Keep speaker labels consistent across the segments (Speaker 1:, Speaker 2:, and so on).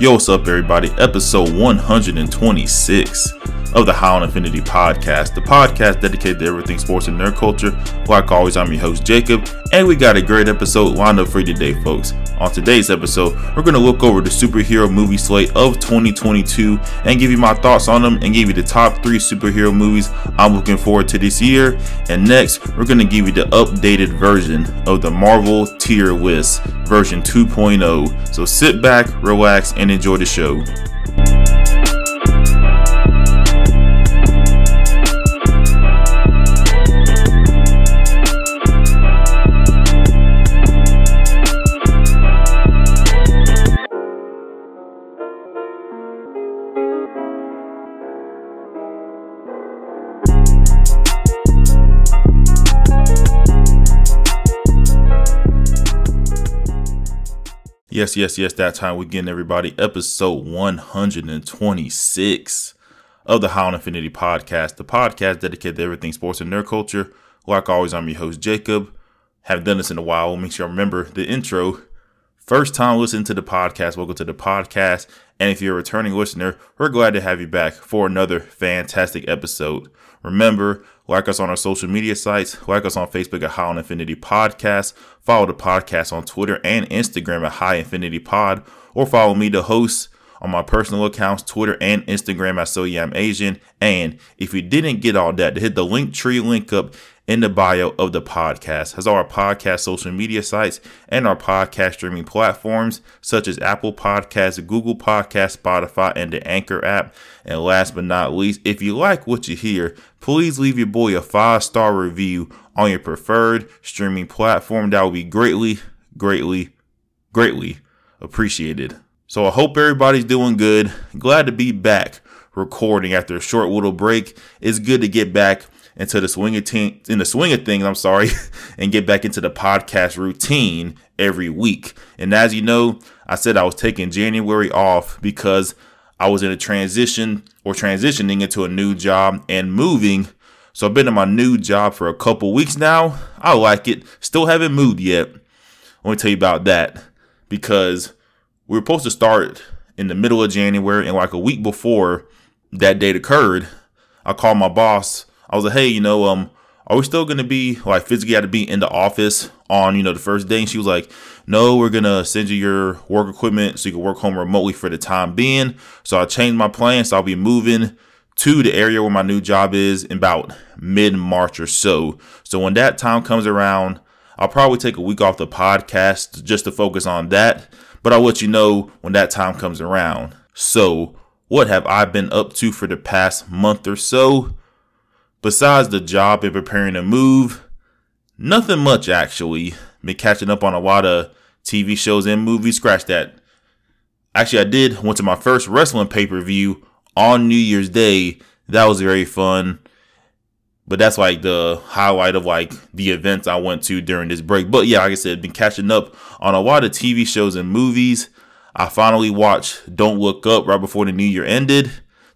Speaker 1: Yo, what's up, everybody? Episode 126 of the High on Infinity podcast, the podcast dedicated to everything sports and nerd culture. Like always, I'm your host, Jacob, and we got a great episode lined up for you today, folks. On today's episode, we're going to look over the superhero movie slate of 2022 and give you my thoughts on them and give you the top three superhero movies I'm looking forward to this year. And next, we're going to give you the updated version of the Marvel tier list, version 2.0. So sit back, relax, and enjoy the show. Yes, yes, yes, that time we're getting everybody. Episode 126 of the on Infinity podcast, the podcast dedicated to everything sports and nerd culture. Like always, I'm your host, Jacob. Haven't done this in a while. Make sure I remember the intro. First time listening to the podcast, welcome to the podcast. And if you're a returning listener, we're glad to have you back for another fantastic episode. Remember, like us on our social media sites, like us on Facebook at High on Infinity Podcast, follow the podcast on Twitter and Instagram at High Infinity Pod, or follow me, the host, on my personal accounts, Twitter and Instagram at So Yeah I'm Asian. And if you didn't get all that, hit the Linktree link up in the bio of the podcast has our podcast social media sites and our podcast streaming platforms such as Apple Podcasts, Google Podcasts, Spotify, and the Anchor app. And last but not least, if you like what you hear, please leave your boy a five star review on your preferred streaming platform. That would be greatly, greatly, greatly appreciated. So I hope everybody's doing good. Glad to be back recording after a short little break. It's good to get back into the swing of te- in the swing of things, I'm sorry, and get back into the podcast routine every week. And as you know, I said I was taking January off because I was in a transition or transitioning into a new job and moving. So I've been in my new job for a couple weeks now. I like it. Still haven't moved yet. Let me tell you about that because we were supposed to start in the middle of January and like a week before that date occurred, I called my boss I was like, hey, you know, um, are we still gonna be like physically had to be in the office on you know the first day? And she was like, no, we're gonna send you your work equipment so you can work home remotely for the time being. So I changed my plan, so I'll be moving to the area where my new job is in about mid March or so. So when that time comes around, I'll probably take a week off the podcast just to focus on that. But I'll let you know when that time comes around. So, what have I been up to for the past month or so? Besides the job and preparing to move, nothing much actually. Been catching up on a lot of TV shows and movies. Scratch that. Actually, I did. Went to my first wrestling pay per view on New Year's Day. That was very fun. But that's like the highlight of like the events I went to during this break. But yeah, like I said, been catching up on a lot of TV shows and movies. I finally watched Don't Look Up right before the new year ended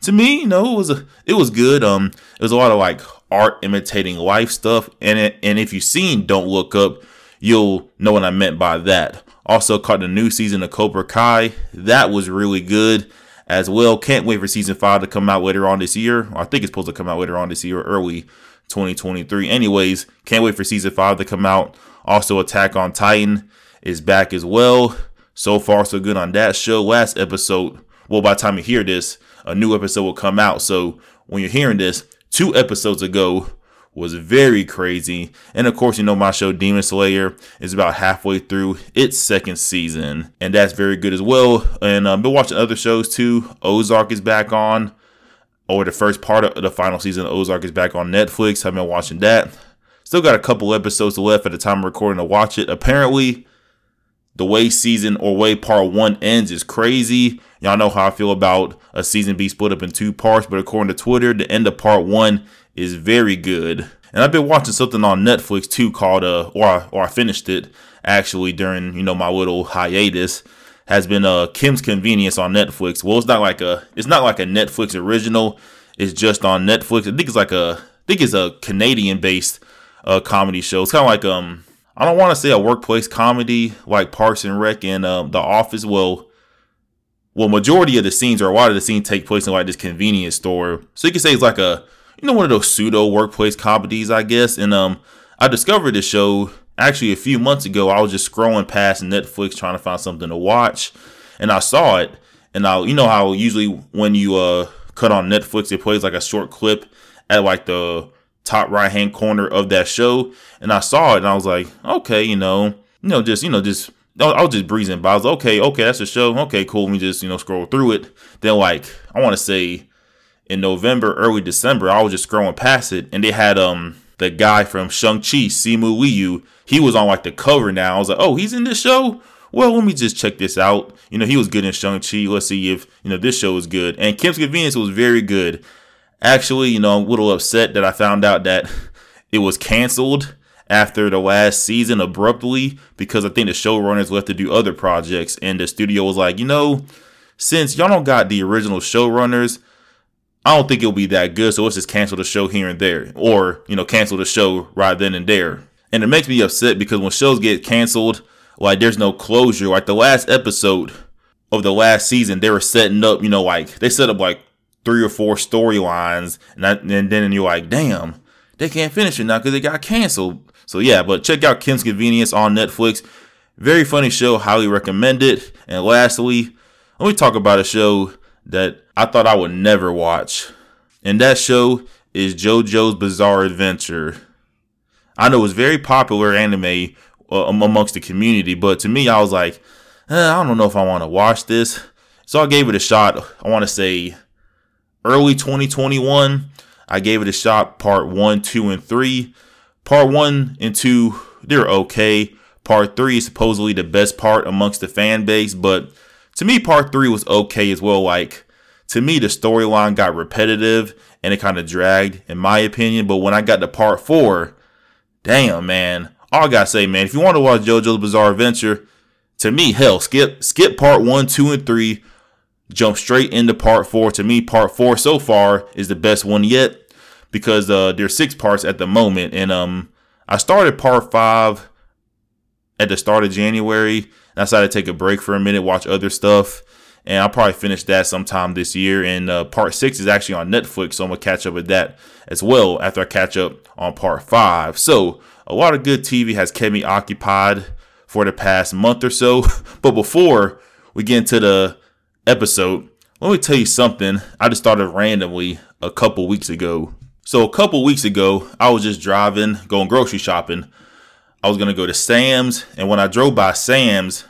Speaker 1: to me, you know, it was a it was good. Um, it was a lot of like art imitating life stuff, and it, and if you've seen Don't Look Up, you'll know what I meant by that. Also caught the new season of Cobra Kai. That was really good as well. Can't wait for season five to come out later on this year. I think it's supposed to come out later on this year, early 2023. Anyways, can't wait for season five to come out. Also, Attack on Titan is back as well. So far, so good on that show. Last episode, well, by the time you hear this, a new episode will come out. So when you're hearing this, two episodes ago was very crazy. And of course, you know, my show Demon Slayer is about halfway through its second season, and that's very good as well. And I've um, been watching other shows too. Ozark is back on, or the first part of the final season of Ozark is back on Netflix. I've been watching that. Still got a couple episodes left at the time of recording to watch it. Apparently, the way season or way part one ends is crazy. Y'all know how I feel about a season being split up in two parts, but according to Twitter, the end of part one is very good. And I've been watching something on Netflix too called uh or I, or I finished it actually during you know my little hiatus has been uh Kim's Convenience on Netflix. Well, it's not like a it's not like a Netflix original. It's just on Netflix. I think it's like a I think it's a Canadian based uh comedy show. It's kind of like um I don't want to say a workplace comedy like Parks and Rec and um, The Office. Well, well, majority of the scenes or a lot of the scenes take place in like this convenience store. So you can say it's like a you know one of those pseudo workplace comedies, I guess. And um, I discovered this show actually a few months ago. I was just scrolling past Netflix trying to find something to watch, and I saw it. And I, you know how usually when you uh cut on Netflix, it plays like a short clip at like the top right hand corner of that show. And I saw it, and I was like, okay, you know, you know, just you know, just I was just breezing by. I was like, okay, okay, that's a show. Okay, cool. Let me just, you know, scroll through it. Then, like, I want to say in November, early December, I was just scrolling past it, and they had um the guy from Shang-Chi, Simu Liu. He was on like the cover now. I was like, oh, he's in this show? Well, let me just check this out. You know, he was good in Shang-Chi. Let's see if, you know, this show is good. And Kim's Convenience was very good. Actually, you know, I'm a little upset that I found out that it was canceled after the last season abruptly because I think the showrunners left to do other projects and the studio was like, you know, since y'all don't got the original showrunners, I don't think it'll be that good, so let's just cancel the show here and there. Or, you know, cancel the show right then and there. And it makes me upset because when shows get canceled, like there's no closure. Like the last episode of the last season, they were setting up, you know, like they set up like three or four storylines, and, and then you're like, damn, they can't finish it now because it got canceled. So yeah, but check out Kim's Convenience on Netflix. Very funny show, highly recommend it. And lastly, let me talk about a show that I thought I would never watch. And that show is JoJo's Bizarre Adventure. I know it's very popular anime uh, amongst the community, but to me, I was like, eh, I don't know if I want to watch this. So I gave it a shot. I want to say early 2021. I gave it a shot, part one, two, and three. Part one and two, they're okay. Part three is supposedly the best part amongst the fan base, but to me, part three was okay as well. Like, to me, the storyline got repetitive and it kind of dragged, in my opinion. But when I got to part four, damn, man. All I gotta say, man, if you want to watch JoJo's Bizarre Adventure, to me, hell, skip skip part one, two, and three, jump straight into part four. To me, part four so far is the best one yet because uh, there's six parts at the moment, and um, I started part five at the start of January. I decided to take a break for a minute, watch other stuff, and I'll probably finish that sometime this year. And uh, part six is actually on Netflix, so I'm gonna catch up with that as well after I catch up on part five. So a lot of good TV has kept me occupied for the past month or so. but before we get into the episode, let me tell you something I just started randomly a couple weeks ago. So a couple weeks ago, I was just driving, going grocery shopping. I was gonna go to Sam's, and when I drove by Sam's,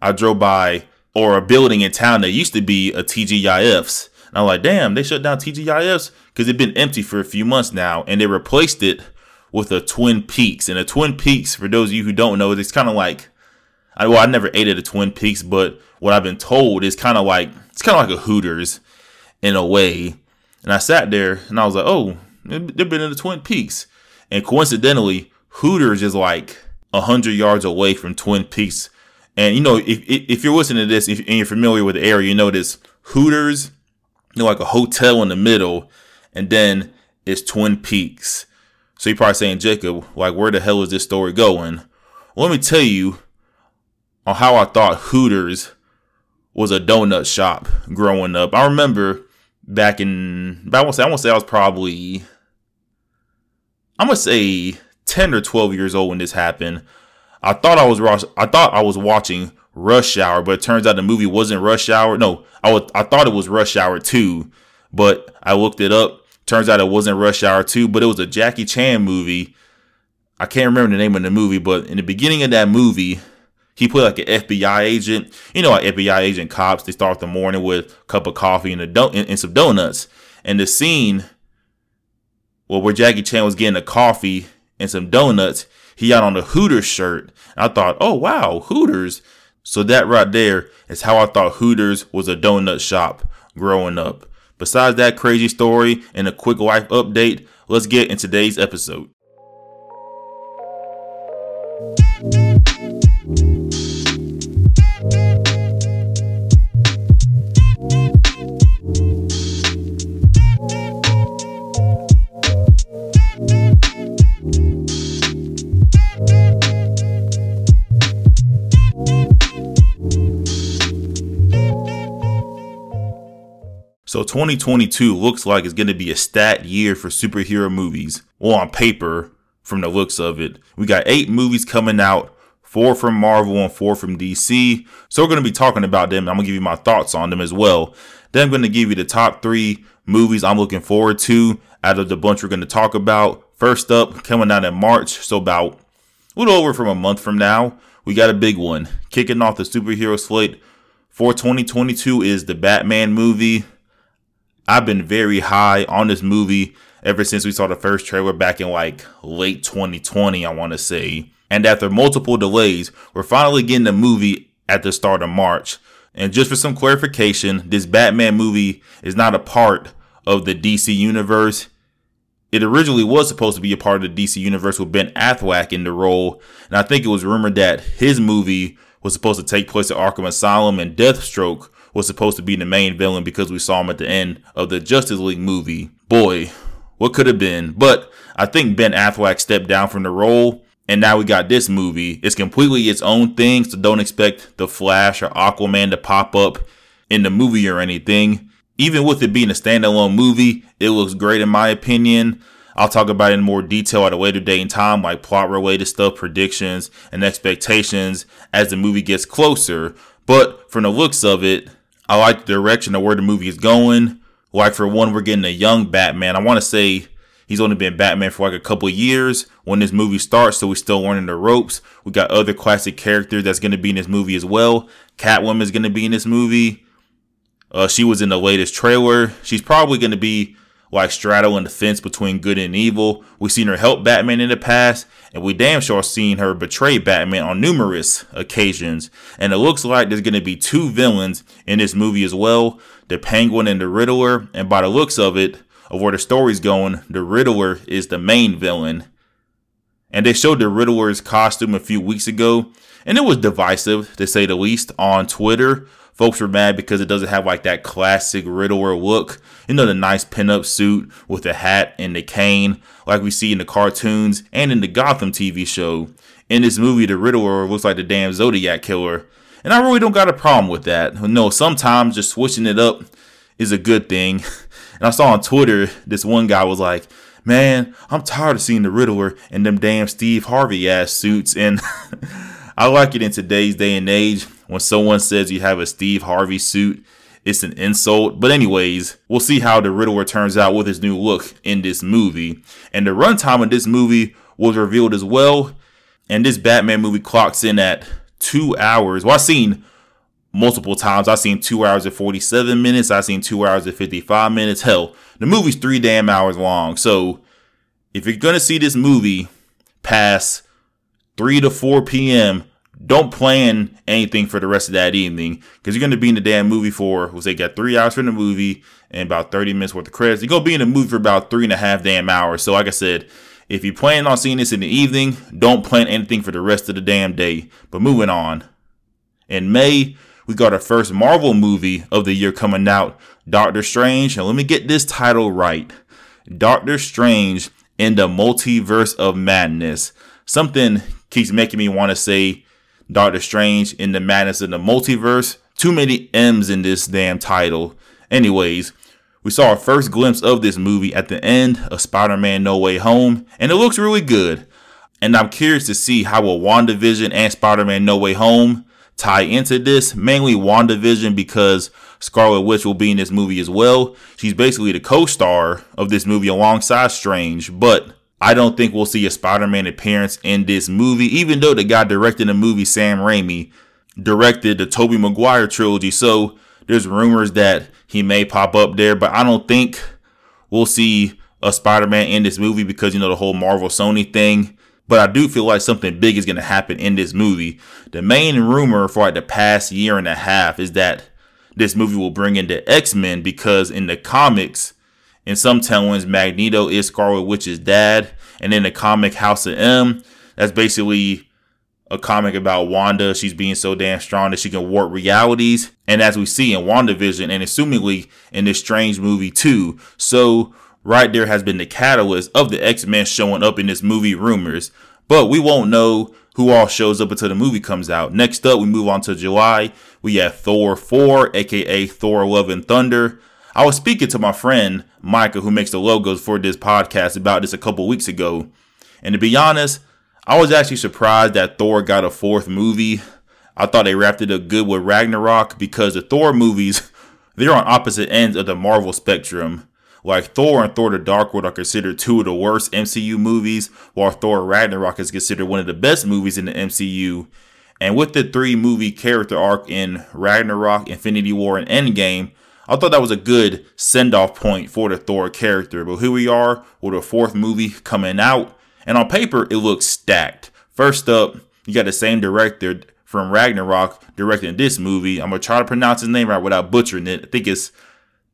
Speaker 1: I drove by or a building in town that used to be a TGIF's. And I'm like, damn, they shut down TGIF's because it'd been empty for a few months now, and they replaced it with a Twin Peaks. And a Twin Peaks, for those of you who don't know, it's kind of like, I, well, I never ate at a Twin Peaks, but what I've been told is kind of like it's kind of like a Hooters in a way. And I sat there and I was like, oh, They've been in the Twin Peaks. And coincidentally, Hooters is like 100 yards away from Twin Peaks. And, you know, if, if you're listening to this and you're familiar with the area, you know this Hooters, you know, like a hotel in the middle, and then it's Twin Peaks. So you're probably saying, Jacob, like, where the hell is this story going? Well, let me tell you on how I thought Hooters was a donut shop growing up. I remember back in, I won't say, I want to say I was probably I'm gonna say 10 or 12 years old when this happened. I thought I was I thought I was watching Rush Hour, but it turns out the movie wasn't Rush Hour. No, I was I thought it was Rush Hour 2, but I looked it up. Turns out it wasn't Rush Hour 2, but it was a Jackie Chan movie. I can't remember the name of the movie, but in the beginning of that movie, he played like an FBI agent. You know, like FBI agent cops, they start the morning with a cup of coffee and a don- and some donuts. And the scene well, where Jackie Chan was getting a coffee and some donuts, he had on a Hooters shirt. I thought, oh wow, Hooters. So that right there is how I thought Hooters was a donut shop growing up. Besides that crazy story and a quick life update, let's get in today's episode. So 2022 looks like it's going to be a stat year for superhero movies. Well, on paper, from the looks of it. We got eight movies coming out, four from Marvel and four from DC. So we're going to be talking about them. I'm going to give you my thoughts on them as well. Then I'm going to give you the top three movies I'm looking forward to out of the bunch we're going to talk about. First up, coming out in March, so about a little over from a month from now, we got a big one. Kicking off the superhero slate for 2022 is the Batman movie. I've been very high on this movie ever since we saw the first trailer back in like late 2020, I want to say. And after multiple delays, we're finally getting the movie at the start of March. And just for some clarification, this Batman movie is not a part of the DC universe. It originally was supposed to be a part of the DC universe with Ben Affleck in the role. And I think it was rumored that his movie was supposed to take place at Arkham Asylum and Deathstroke was supposed to be the main villain because we saw him at the end of the Justice League movie. Boy, what could have been? But I think Ben Affleck stepped down from the role. And now we got this movie. It's completely its own thing, so don't expect the Flash or Aquaman to pop up in the movie or anything. Even with it being a standalone movie, it looks great in my opinion. I'll talk about it in more detail at a later date and time, like plot related stuff, predictions, and expectations as the movie gets closer. But from the looks of it, I like the direction of where the movie is going. Like for one, we're getting a young Batman. I want to say he's only been Batman for like a couple years when this movie starts, so we're still learning the ropes. We got other classic characters that's going to be in this movie as well. Catwoman is going to be in this movie. Uh, she was in the latest trailer. She's probably going to be like straddling the fence between good and evil. We've seen her help Batman in the past, and we damn sure seen her betray Batman on numerous occasions. And it looks like there's going to be two villains in this movie as well the Penguin and the Riddler. And by the looks of it, of where the story's going, the Riddler is the main villain. And they showed the Riddler's costume a few weeks ago, and it was divisive to say the least on Twitter folks were mad because it doesn't have like that classic Riddler look. You know, the nice pinup suit with the hat and the cane, like we see in the cartoons and in the Gotham TV show. In this movie, the Riddler looks like the damn Zodiac killer. And I really don't got a problem with that. No, sometimes just switching it up is a good thing. And I saw on Twitter, this one guy was like, Man, I'm tired of seeing the Riddler in them damn Steve Harvey ass suits. And I like it in today's day and age when someone says you have a Steve Harvey suit, it's an insult. But anyways, we'll see how the Riddler turns out with his new look in this movie. And the runtime of this movie was revealed as well. And this Batman movie clocks in at two hours. Well, I've seen multiple times. I've seen two hours and 47 minutes. I've seen two hours and 55 minutes. Hell, the movie's three damn hours long. So if you're going to see this movie past 3 to 4 p.m., don't plan anything for the rest of that evening because you're going to be in the damn movie for, we'll say, got three hours for the movie and about 30 minutes worth of credits. You're going to be in the movie for about three and a half damn hours. So, like I said, if you plan on seeing this in the evening, don't plan anything for the rest of the damn day. But moving on. In May, we got our first Marvel movie of the year coming out, Doctor Strange. And let me get this title right Doctor Strange in the Multiverse of Madness. Something keeps making me want to say Doctor Strange in the Madness of the Multiverse. Too many M's in this damn title. Anyways, we saw our first glimpse of this movie at the end of Spider Man No Way Home, and it looks really good. And I'm curious to see how will WandaVision and Spider Man No Way Home tie into this. Mainly WandaVision because Scarlet Witch will be in this movie as well. She's basically the co star of this movie alongside Strange, but I don't think we'll see a Spider-Man appearance in this movie, even though the guy directing the movie, Sam Raimi, directed the Tobey Maguire trilogy. So there's rumors that he may pop up there, but I don't think we'll see a Spider-Man in this movie because you know the whole Marvel Sony thing. But I do feel like something big is going to happen in this movie. The main rumor for like the past year and a half is that this movie will bring in the X-Men because in the comics, in some tellings, Magneto is Scarlet Witch's dad. And in the comic House of M, that's basically a comic about Wanda. She's being so damn strong that she can warp realities. And as we see in WandaVision and assumingly in this strange movie too. So right there has been the catalyst of the X-Men showing up in this movie rumors. But we won't know who all shows up until the movie comes out. Next up, we move on to July. We have Thor 4, aka Thor Love and Thunder. I was speaking to my friend Micah, who makes the logos for this podcast, about this a couple weeks ago. And to be honest, I was actually surprised that Thor got a fourth movie. I thought they wrapped it up good with Ragnarok because the Thor movies, they're on opposite ends of the Marvel spectrum. Like Thor and Thor the Dark World are considered two of the worst MCU movies, while Thor Ragnarok is considered one of the best movies in the MCU. And with the three movie character arc in Ragnarok, Infinity War, and Endgame, I thought that was a good send off point for the Thor character. But here we are with a fourth movie coming out. And on paper, it looks stacked. First up, you got the same director from Ragnarok directing this movie. I'm going to try to pronounce his name right without butchering it. I think it's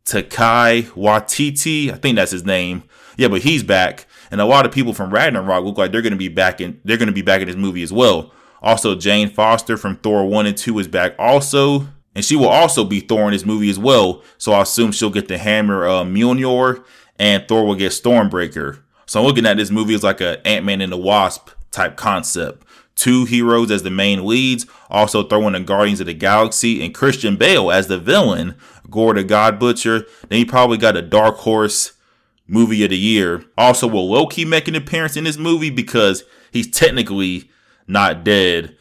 Speaker 1: Takai Waititi. I think that's his name. Yeah, but he's back. And a lot of people from Ragnarok look like they're to be back in. They're going to be back in this movie as well. Also, Jane Foster from Thor 1 and 2 is back also. And she will also be Thor in this movie as well. So I assume she'll get the hammer uh, Mjolnir and Thor will get Stormbreaker. So I'm looking at this movie as like a Ant-Man and the Wasp type concept. Two heroes as the main leads, also throwing the Guardians of the Galaxy and Christian Bale as the villain, Gorr the God Butcher. Then you probably got a Dark Horse movie of the year. Also, will Loki make an appearance in this movie because he's technically not dead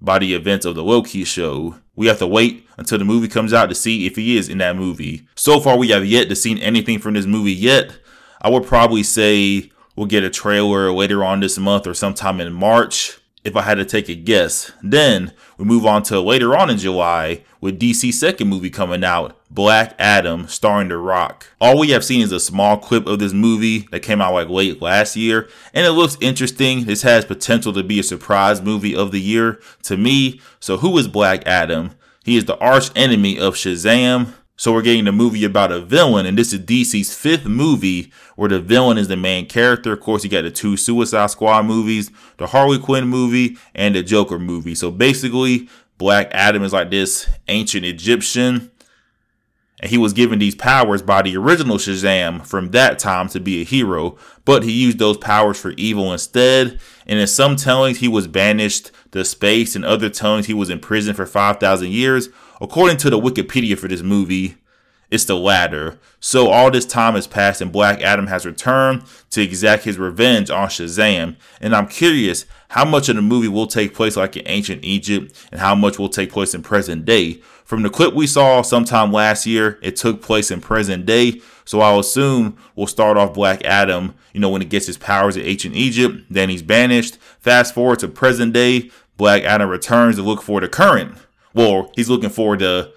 Speaker 1: by the events of the Loki show. We have to wait until the movie comes out to see if he is in that movie. So far, we have yet to see anything from this movie yet. I would probably say we'll get a trailer later on this month or sometime in March if I had to take a guess. Then we move on to later on in July with DC's second movie coming out, Black Adam, starring The Rock. All we have seen is a small clip of this movie that came out like late last year, and it looks interesting. This has potential to be a surprise movie of the year to me. So who is Black Adam? He is the arch enemy of Shazam. So we're getting a movie about a villain, and this is DC's fifth movie where the villain is the main character. Of course, you got the two Suicide Squad movies, the Harley Quinn movie, and the Joker movie. So basically, Black Adam is like this ancient Egyptian, and he was given these powers by the original Shazam from that time to be a hero, but he used those powers for evil instead. And in some tellings, he was banished to space, and other tellings, he was in prison for 5,000 years According to the Wikipedia for this movie, it's the latter. So all this time has passed and Black Adam has returned to exact his revenge on Shazam. And I'm curious how much of the movie will take place like in ancient Egypt and how much will take place in present day. From the clip we saw sometime last year, it took place in present day. So I'll assume we'll start off Black Adam, you know, when he gets his powers in ancient Egypt, then he's banished. Fast forward to present day, Black Adam returns to look for the current well, he's looking for the,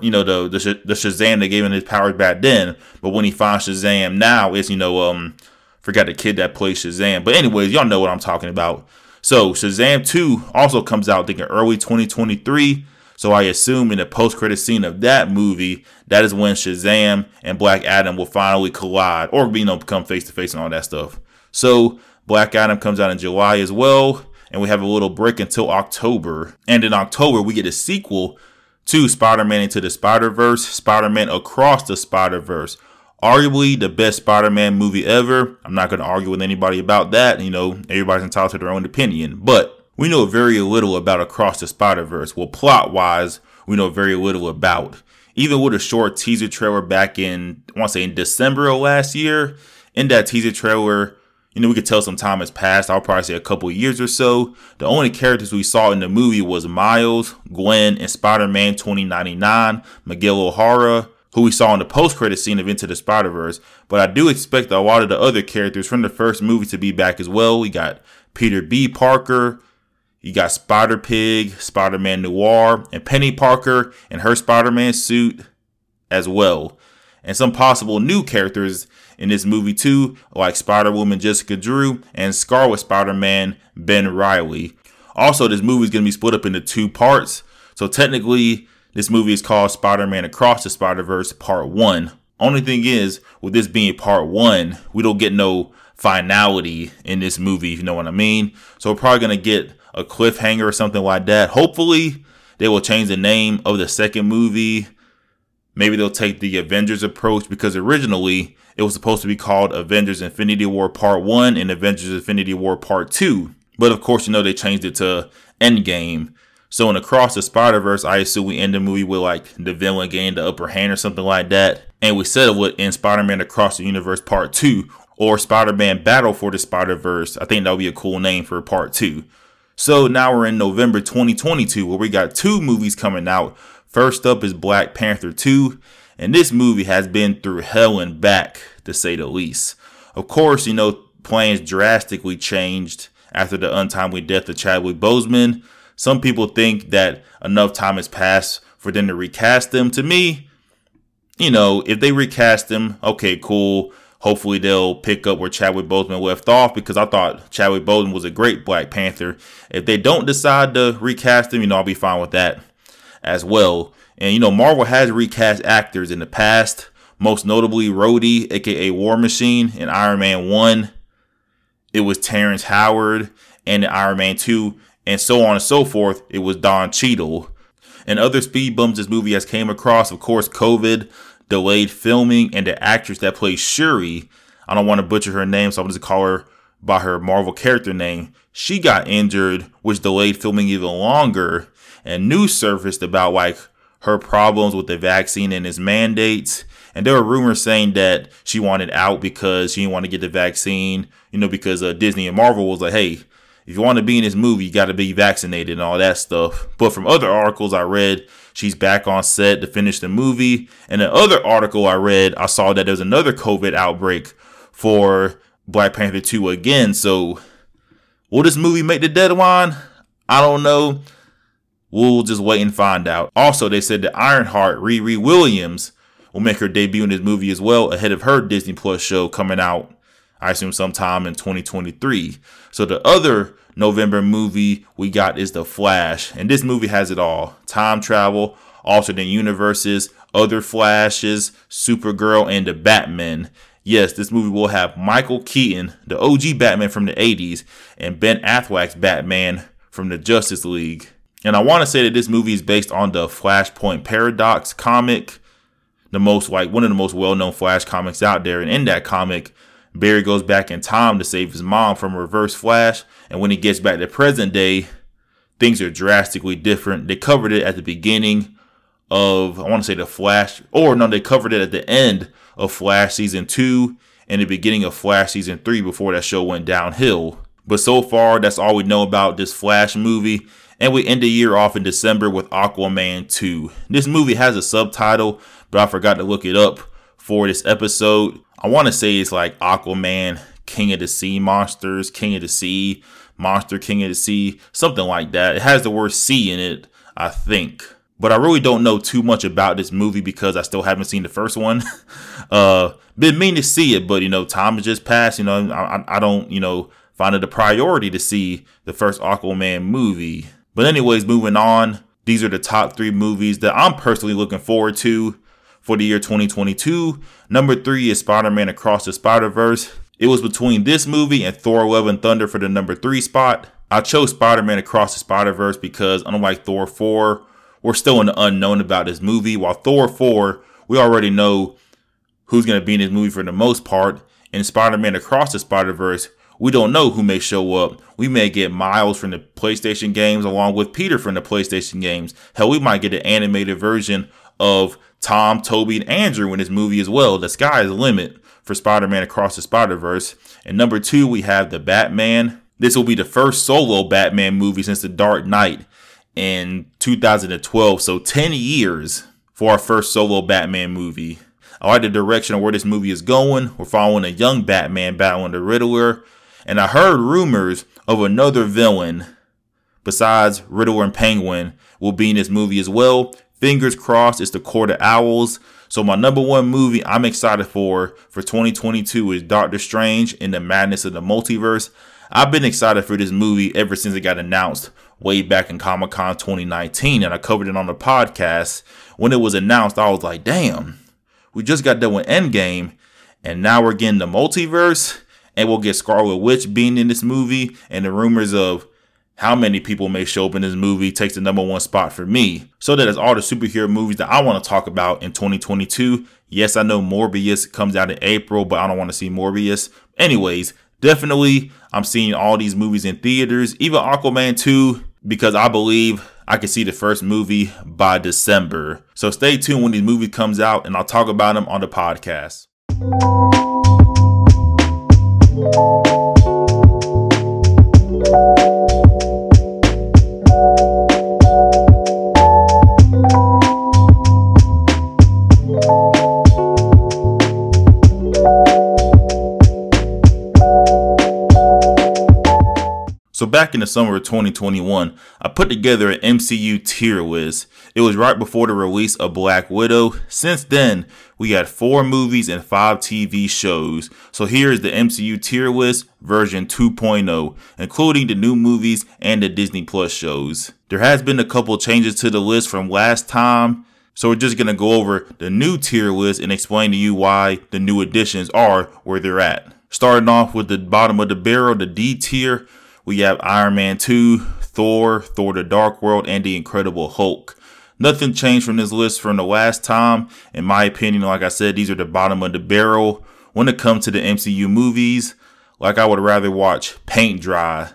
Speaker 1: you know, the the, the Shazam that gave him his powers back then. But when he finds Shazam now, it's you know, um, forgot the kid that plays Shazam. But anyways, y'all know what I'm talking about. So Shazam 2 also comes out i thinking early 2023. So I assume in the post-credit scene of that movie, that is when Shazam and Black Adam will finally collide or you know become face to face and all that stuff. So Black Adam comes out in July as well and we have a little break until October. And in October, we get a sequel to Spider-Man Into the Spider-Verse, Spider-Man Across the Spider-Verse. Arguably the best Spider-Man movie ever. I'm not going to argue with anybody about that. You know, everybody's entitled to their own opinion. But we know very little about Across the Spider-Verse. Well, plot-wise, we know very little about. Even with a short teaser trailer back in, I want to say in December of last year, in that teaser trailer, you know, we could tell some time has passed. I'll probably say a couple years or so. The only characters we saw in the movie was Miles, Gwen, and Spider-Man 2099, Miguel O'Hara, who we saw in the post-credit scene of Into the Spider-Verse. But I do expect a lot of the other characters from the first movie to be back as well. We got Peter B. Parker, you got Spider Pig, Spider Man Noir, and Penny Parker in her Spider Man suit as well. And some possible new characters in this movie too, like Spider Woman Jessica Drew and Scarlet Spider Man Ben Reilly. Also, this movie is going to be split up into two parts. So technically, this movie is called Spider Man Across the Spider Verse Part 1. Only thing is, with this being Part 1, we don't get no finality in this movie, if you know what I mean. So we're probably going to get a cliffhanger or something like that. Hopefully, they will change the name of the second movie. Maybe they'll take the Avengers approach because originally it was supposed to be called Avengers Infinity War Part 1 and Avengers Infinity War Part 2. But of course, you know, they changed it to Endgame. So in Across the Spider Verse, I assume we end the movie with like the villain gained the upper hand or something like that. And we settled it in Spider Man Across the Universe Part 2 or Spider Man Battle for the Spider Verse. I think that would be a cool name for Part 2. So now we're in November 2022 where we got two movies coming out. First up is Black Panther 2, and this movie has been through hell and back to say the least. Of course, you know, plans drastically changed after the untimely death of Chadwick Boseman. Some people think that enough time has passed for them to recast them. To me, you know, if they recast them, okay, cool. Hopefully they'll pick up where Chadwick Boseman left off because I thought Chadwick Boseman was a great Black Panther. If they don't decide to recast him, you know, I'll be fine with that as well. And you know, Marvel has recast actors in the past, most notably Rhodey, aka War Machine, in Iron Man 1. It was Terrence Howard, and in Iron Man 2, and so on and so forth, it was Don Cheadle. And other speed bumps this movie has came across, of course, COVID, delayed filming, and the actress that plays Shuri, I don't want to butcher her name, so I'm just call her by her Marvel character name. She got injured, which delayed filming even longer, and news surfaced about like her problems with the vaccine and its mandates. And there were rumors saying that she wanted out because she didn't want to get the vaccine, you know, because uh, Disney and Marvel was like, hey, if you want to be in this movie, you got to be vaccinated and all that stuff. But from other articles I read, she's back on set to finish the movie. And the other article I read, I saw that there's another COVID outbreak for Black Panther 2 again. So will this movie make the deadline? I don't know. We'll just wait and find out. Also, they said that Ironheart, Riri Williams, will make her debut in this movie as well, ahead of her Disney Plus show coming out, I assume, sometime in 2023. So the other November movie we got is The Flash, and this movie has it all time travel, alternate universes, other Flashes, Supergirl, and the Batman. Yes, this movie will have Michael Keaton, the OG Batman from the 80s, and Ben Affleck's Batman from the Justice League. And I want to say that this movie is based on the Flashpoint Paradox comic, the most like one of the most well-known Flash comics out there. And in that comic, Barry goes back in time to save his mom from Reverse Flash, and when he gets back to present day, things are drastically different. They covered it at the beginning of I want to say the Flash, or no, they covered it at the end of Flash season two and the beginning of Flash season three before that show went downhill. But so far, that's all we know about this Flash movie. And we end the year off in December with Aquaman 2. This movie has a subtitle, but I forgot to look it up for this episode. I want to say it's like Aquaman, King of the Sea Monsters, King of the Sea, Monster King of the Sea, something like that. It has the word sea in it, I think. But I really don't know too much about this movie because I still haven't seen the first one. uh, been meaning to see it, but you know, time has just passed. You know, I, I don't, you know, find it a priority to see the first Aquaman movie. But anyways, moving on. These are the top three movies that I'm personally looking forward to for the year 2022. Number three is Spider-Man Across the Spider-Verse. It was between this movie and Thor Love and Thunder for the number three spot. I chose Spider-Man Across the Spider-Verse because unlike Thor 4, we're still in the unknown about this movie. While Thor 4, we already know who's going to be in this movie for the most part. In Spider-Man Across the Spider-Verse, we don't know who may show up. We may get Miles from the PlayStation games along with Peter from the PlayStation games. Hell, we might get an animated version of Tom, Toby, and Andrew in this movie as well. The sky is the limit for Spider-Man Across the Spider-Verse. And number two, we have the Batman. This will be the first solo Batman movie since The Dark Knight in 2012. So 10 years for our first solo Batman movie. I like the direction of where this movie is going. We're following a young Batman battling the Riddler and I heard rumors of another villain besides Riddler and Penguin will be in this movie as well. Fingers crossed it's the Court of Owls. So my number one movie I'm excited for for 2022 is Doctor Strange in the Madness of the Multiverse. I've been excited for this movie ever since it got announced way back in Comic Con 2019, and I covered it on the podcast. When it was announced, I was like, damn, we just got done with Endgame, and now we're getting the multiverse and we'll get Scarlet Witch being in this movie, and the rumors of how many people may show up in this movie takes the number one spot for me. So that is all the superhero movies that I want to talk about in 2022. Yes, I know Morbius comes out in April, but I don't want to see Morbius. Anyways, definitely I'm seeing all these movies in theaters, even Aquaman 2, because I believe I can see the first movie by December. So stay tuned when these movies comes out and I'll talk about them on the podcast. So back in the summer of 2021, I put together an MCU tier list. It was right before the release of Black Widow. Since then, we had four movies and five TV shows. So here is the MCU tier list version 2.0, including the new movies and the Disney Plus shows. There has been a couple changes to the list from last time. So we're just going to go over the new tier list and explain to you why the new additions are where they're at. Starting off with the bottom of the barrel, the D tier we have Iron Man 2, Thor, Thor the Dark World, and The Incredible Hulk. Nothing changed from this list from the last time. In my opinion, like I said, these are the bottom of the barrel. When it comes to the MCU movies, like I would rather watch paint dry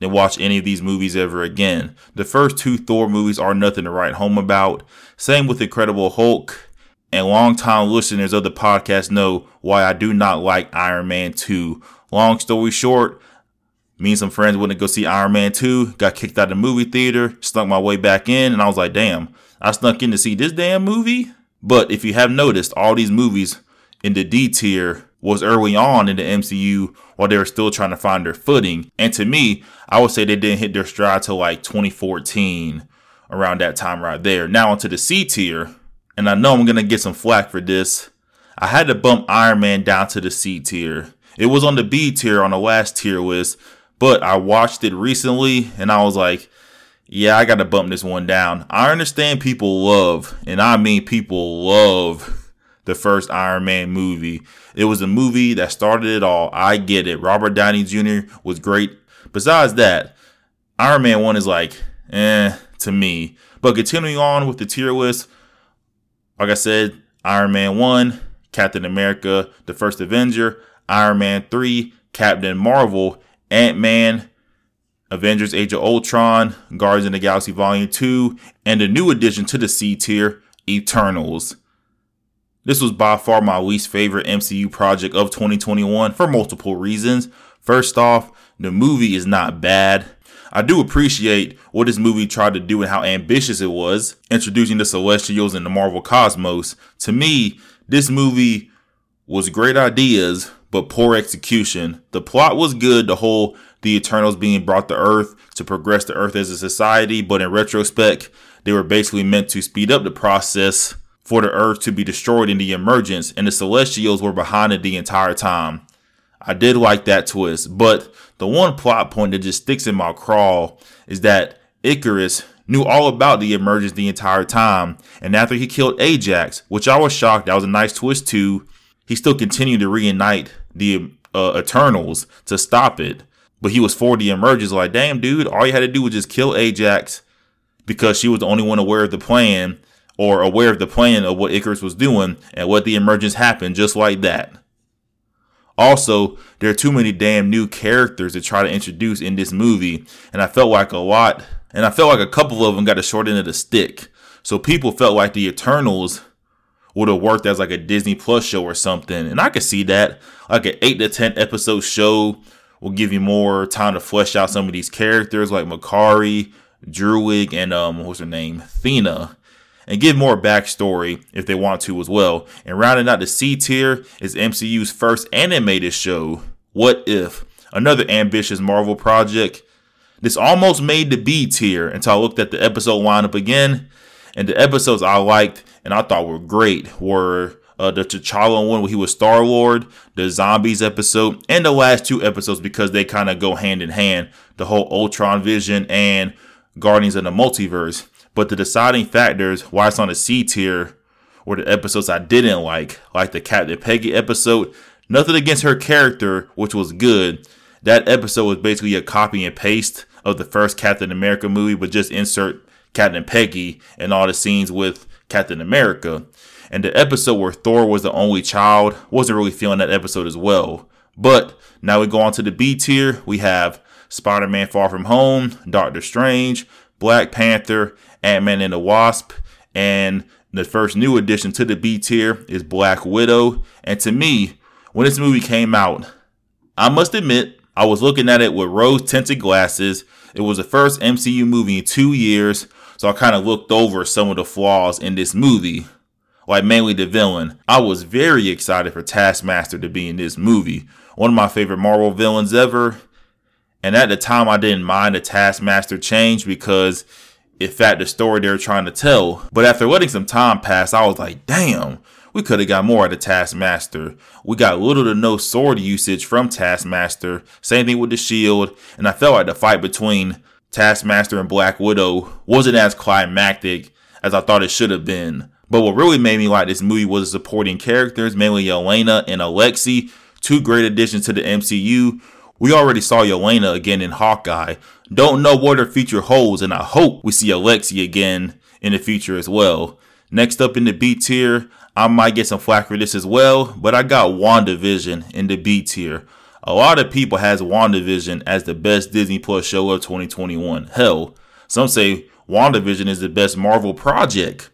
Speaker 1: than watch any of these movies ever again. The first two Thor movies are nothing to write home about. Same with Incredible Hulk. And longtime listeners of the podcast know why I do not like Iron Man 2. Long story short, me and some friends went to go see Iron Man 2, got kicked out of the movie theater, snuck my way back in, and I was like, damn, I snuck in to see this damn movie? But if you have noticed, all these movies in the D tier was early on in the MCU while they were still trying to find their footing. And to me, I would say they didn't hit their stride till like 2014, around that time right there. Now onto the C tier, and I know I'm gonna get some flack for this. I had to bump Iron Man down to the C tier. It was on the B tier on the last tier list, but I watched it recently and I was like, yeah, I got to bump this one down. I understand people love, and I mean people love the first Iron Man movie. It was a movie that started it all. I get it. Robert Downey Jr. was great. Besides that, Iron Man 1 is like, eh, to me. But continuing on with the tier list, like I said, Iron Man 1, Captain America, The First Avenger, Iron Man 3, Captain Marvel, Ant Man, Avengers Age of Ultron, Guardians of the Galaxy Volume 2, and the new addition to the C tier, Eternals. This was by far my least favorite MCU project of 2021 for multiple reasons. First off, the movie is not bad. I do appreciate what this movie tried to do and how ambitious it was, introducing the Celestials in the Marvel Cosmos. To me, this movie was great ideas, but poor execution. The plot was good, the whole the Eternals being brought to Earth to progress the Earth as a society, but in retrospect, they were basically meant to speed up the process for the Earth to be destroyed in the emergence, and the Celestials were behind it the entire time. I did like that twist, but the one plot point that just sticks in my craw is that Ikaris knew all about the emergence the entire time, and after he killed Ajax, which I was shocked, that was a nice twist too he still continued to reunite the uh, Eternals to stop it. But he was for the emergence. Like, damn, dude, all you had to do was just kill Ajax because she was the only one aware of the plan or aware of the plan of what Ikaris was doing and what the emergence happened just like that. Also, there are too many damn new characters to try to introduce in this movie, and I felt like a lot, and I felt like a couple of them got a short end of the stick. So people felt like the Eternals would have worked as like a Disney Plus show or something. And I could see that. Like an 8 to 10 episode show will give you more time to flesh out some of these characters like Makkari, Druig, and um what's her name? Thena. And give more backstory if they want to as well. And rounding out the C tier is MCU's first animated show, What If? Another ambitious Marvel project. This almost made the B tier until I looked at the episode lineup again. And the episodes I liked and I thought were great were uh, the T'Challa one where he was Star Lord, the Zombies episode, and the last two episodes because they kind of go hand in hand. The whole Ultron Vision and Guardians of the Multiverse. But the deciding factors why it's on the C tier were the episodes I didn't like, like the Captain Peggy episode. Nothing against her character, which was good. That episode was basically a copy and paste of the first Captain America movie, but just insert Captain Peggy and all the scenes with Captain America. And the episode where Thor was the only child wasn't really feeling that episode as well. But now we go on to the B tier. We have Spider Man Far From Home, Doctor Strange, Black Panther, Ant Man and the Wasp, and the first new addition to the B tier is Black Widow. And to me, when this movie came out, I must admit, I was looking at it with rose tinted glasses. It was the first MCU movie in two years, so I kind of looked over some of the flaws in this movie, like mainly the villain. I was very excited for Taskmaster to be in this movie, one of my favorite Marvel villains ever. And at the time, I didn't mind the Taskmaster change because it fit the story they were trying to tell. But after letting some time pass, I was like, damn, we could have got more out of Taskmaster. We got little to no sword usage from Taskmaster. Same thing with the shield. And I felt like the fight between Taskmaster and Black Widow wasn't as climactic as I thought it should have been. But what really made me like this movie was the supporting characters, mainly Yelena and Alexei, two great additions to the MCU we already saw Yelena again in Hawkeye. Don't know what her future holds, and I hope we see Alexei again in the future as well. Next up in the B tier, I might get some flack for this as well, but I got WandaVision in the B tier. A lot of people has WandaVision as the best Disney Plus show of 2021. Hell, some say WandaVision is the best Marvel project,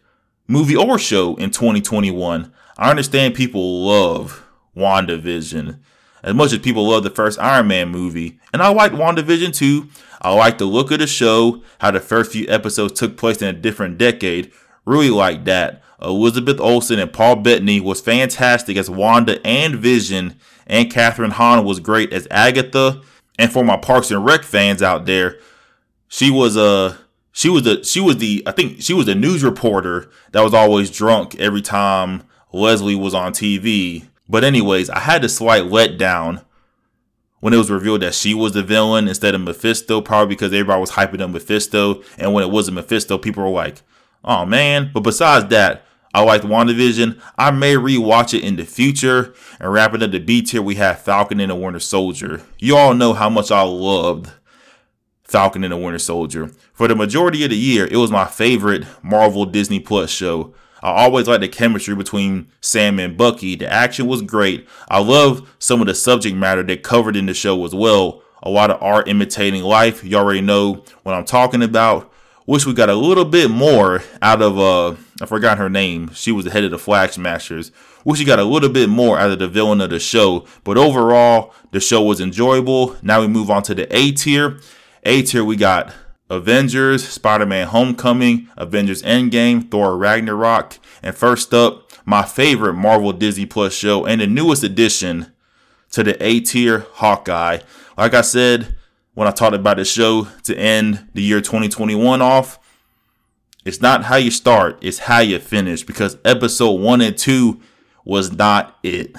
Speaker 1: movie or show in 2021. I understand people love WandaVision as much as people love the first Iron Man movie. And I liked WandaVision too. I liked the look of the show, how the first few episodes took place in a different decade. Really liked that. Elizabeth Olsen and Paul Bettany was fantastic as Wanda and Vision, and Kathryn Hahn was great as Agatha. And for my Parks and Rec fans out there, she was a uh, she was the she was the I think she was the news reporter that was always drunk every time Leslie was on TV. But anyways, I had a slight letdown when it was revealed that she was the villain instead of Mephisto, probably because everybody was hyping up Mephisto. And when it wasn't Mephisto, people were like, oh man. But besides that, I liked WandaVision. I may rewatch it in the future. And wrapping up the B tier, we have Falcon and the Winter Soldier. You all know how much I loved Falcon and the Winter Soldier. For the majority of the year, it was my favorite Marvel Disney Plus show. I always liked the chemistry between Sam and Bucky. The action was great. I love some of the subject matter they covered in the show as well. A lot of art imitating life. You already know what I'm talking about. Wish we got a little bit more out of uh I forgot her name. She was the head of the Flag Smashers. Wish we got a little bit more out of the villain of the show. But overall, the show was enjoyable. Now we move on to the A tier. A tier we got Avengers, Spider Man Homecoming, Avengers Endgame, Thor Ragnarok, and first up, my favorite Marvel Disney Plus show and the newest addition to the A tier, Hawkeye. Like I said when I talked about the show to end the year 2021 off, it's not how you start, it's how you finish because episode one and two was not it.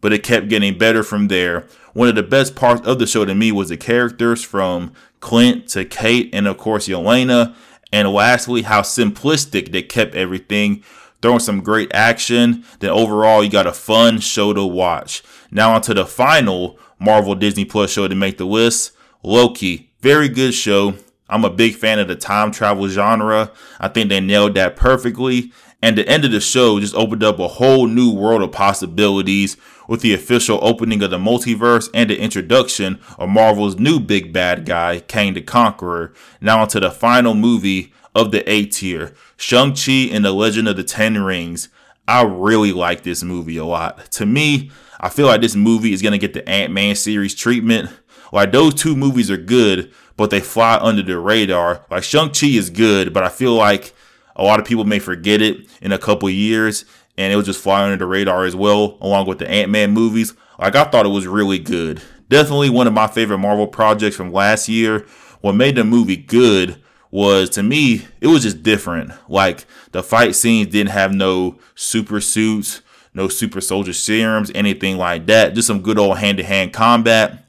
Speaker 1: But it kept getting better from there. One of the best parts of the show to me was the characters from Clint to Kate and of course Yelena. And lastly, how simplistic they kept everything, throwing some great action. Then overall, you got a fun show to watch. Now onto the final Marvel Disney Plus show to make the list. Loki, very good show. I'm a big fan of the time travel genre. I think they nailed that perfectly. And the end of the show just opened up a whole new world of possibilities with the official opening of the multiverse and the introduction of Marvel's new big bad guy, Kang the Conqueror. Now onto the final movie of the A tier, Shang-Chi and the Legend of the Ten Rings. I really like this movie a lot. To me, I feel like this movie is going to get the Ant-Man series treatment. Like those two movies are good, but they fly under the radar. Like Shang-Chi is good, but I feel like a lot of people may forget it in a couple years and it was just fly under the radar as well, along with the Ant Man movies. Like I thought it was really good. Definitely one of my favorite Marvel projects from last year. What made the movie good was to me, it was just different. Like the fight scenes didn't have no super suits, no super soldier serums, anything like that. Just some good old hand to hand combat.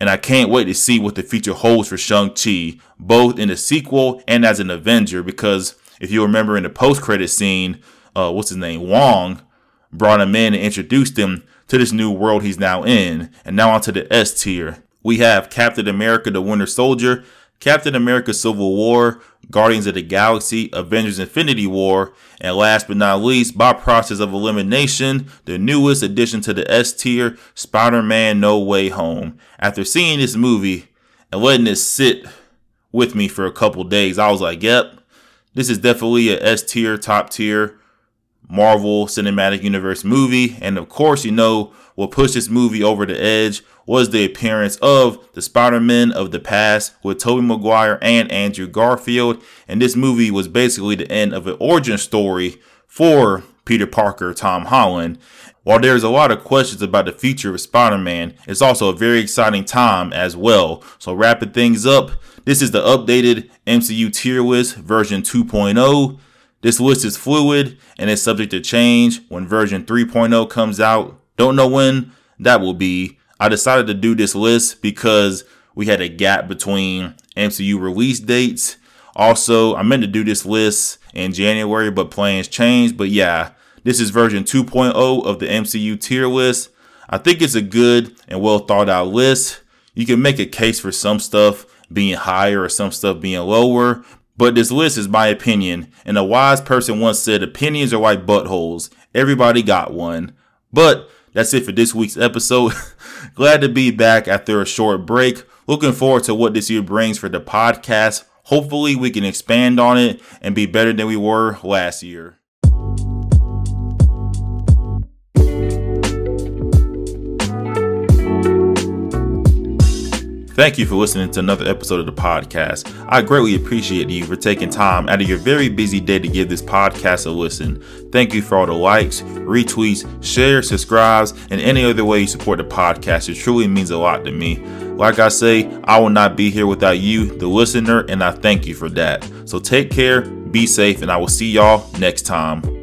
Speaker 1: And I can't wait to see what the future holds for Shang-Chi, both in the sequel and as an Avenger, because if you remember in the post credit scene, uh, what's his name, Wong, brought him in and introduced him to this new world he's now in. And now onto the S tier. We have Captain America the Winter Soldier, Captain America Civil War, Guardians of the Galaxy, Avengers Infinity War, and last but not least, by process of elimination, the newest addition to the S tier, Spider Man No Way Home. After seeing this movie and letting it sit with me for a couple days. I was like, yep, this is definitely a S tier, top tier Marvel Cinematic Universe movie. And of course, you know, what pushed this movie over the edge was the appearance of the Spider-Man of the past with Tobey Maguire and Andrew Garfield. And this movie was basically the end of an origin story for Peter Parker, Tom Holland. While there's a lot of questions about the future of Spider-Man, it's also a very exciting time as well. So wrapping things up, this is the updated MCU tier list version 2.0. This list is fluid and is subject to change when version 3.0 comes out. Don't know when that will be. I decided to do this list because we had a gap between MCU release dates. Also, I meant to do this list in January, but plans changed. But yeah, this is version 2.0 of the MCU tier list. I think it's a good and well thought out list. You can make a case for some stuff being higher or some stuff being lower, but this list is my opinion. And a wise person once said opinions are like buttholes. Everybody got one. But that's it for this week's episode. Glad to be back after a short break. Looking forward to what this year brings for the podcast. Hopefully, we can expand on it and be better than we were last year. Thank you for listening to another episode of the podcast. I greatly appreciate you for taking time out of your very busy day to give this podcast a listen. Thank you for all the likes, retweets, shares, subscribes, and any other way you support the podcast. It truly means a lot to me. Like I say, I will not be here without you, the listener, and I thank you for that. So take care, be safe, and I will see y'all next time.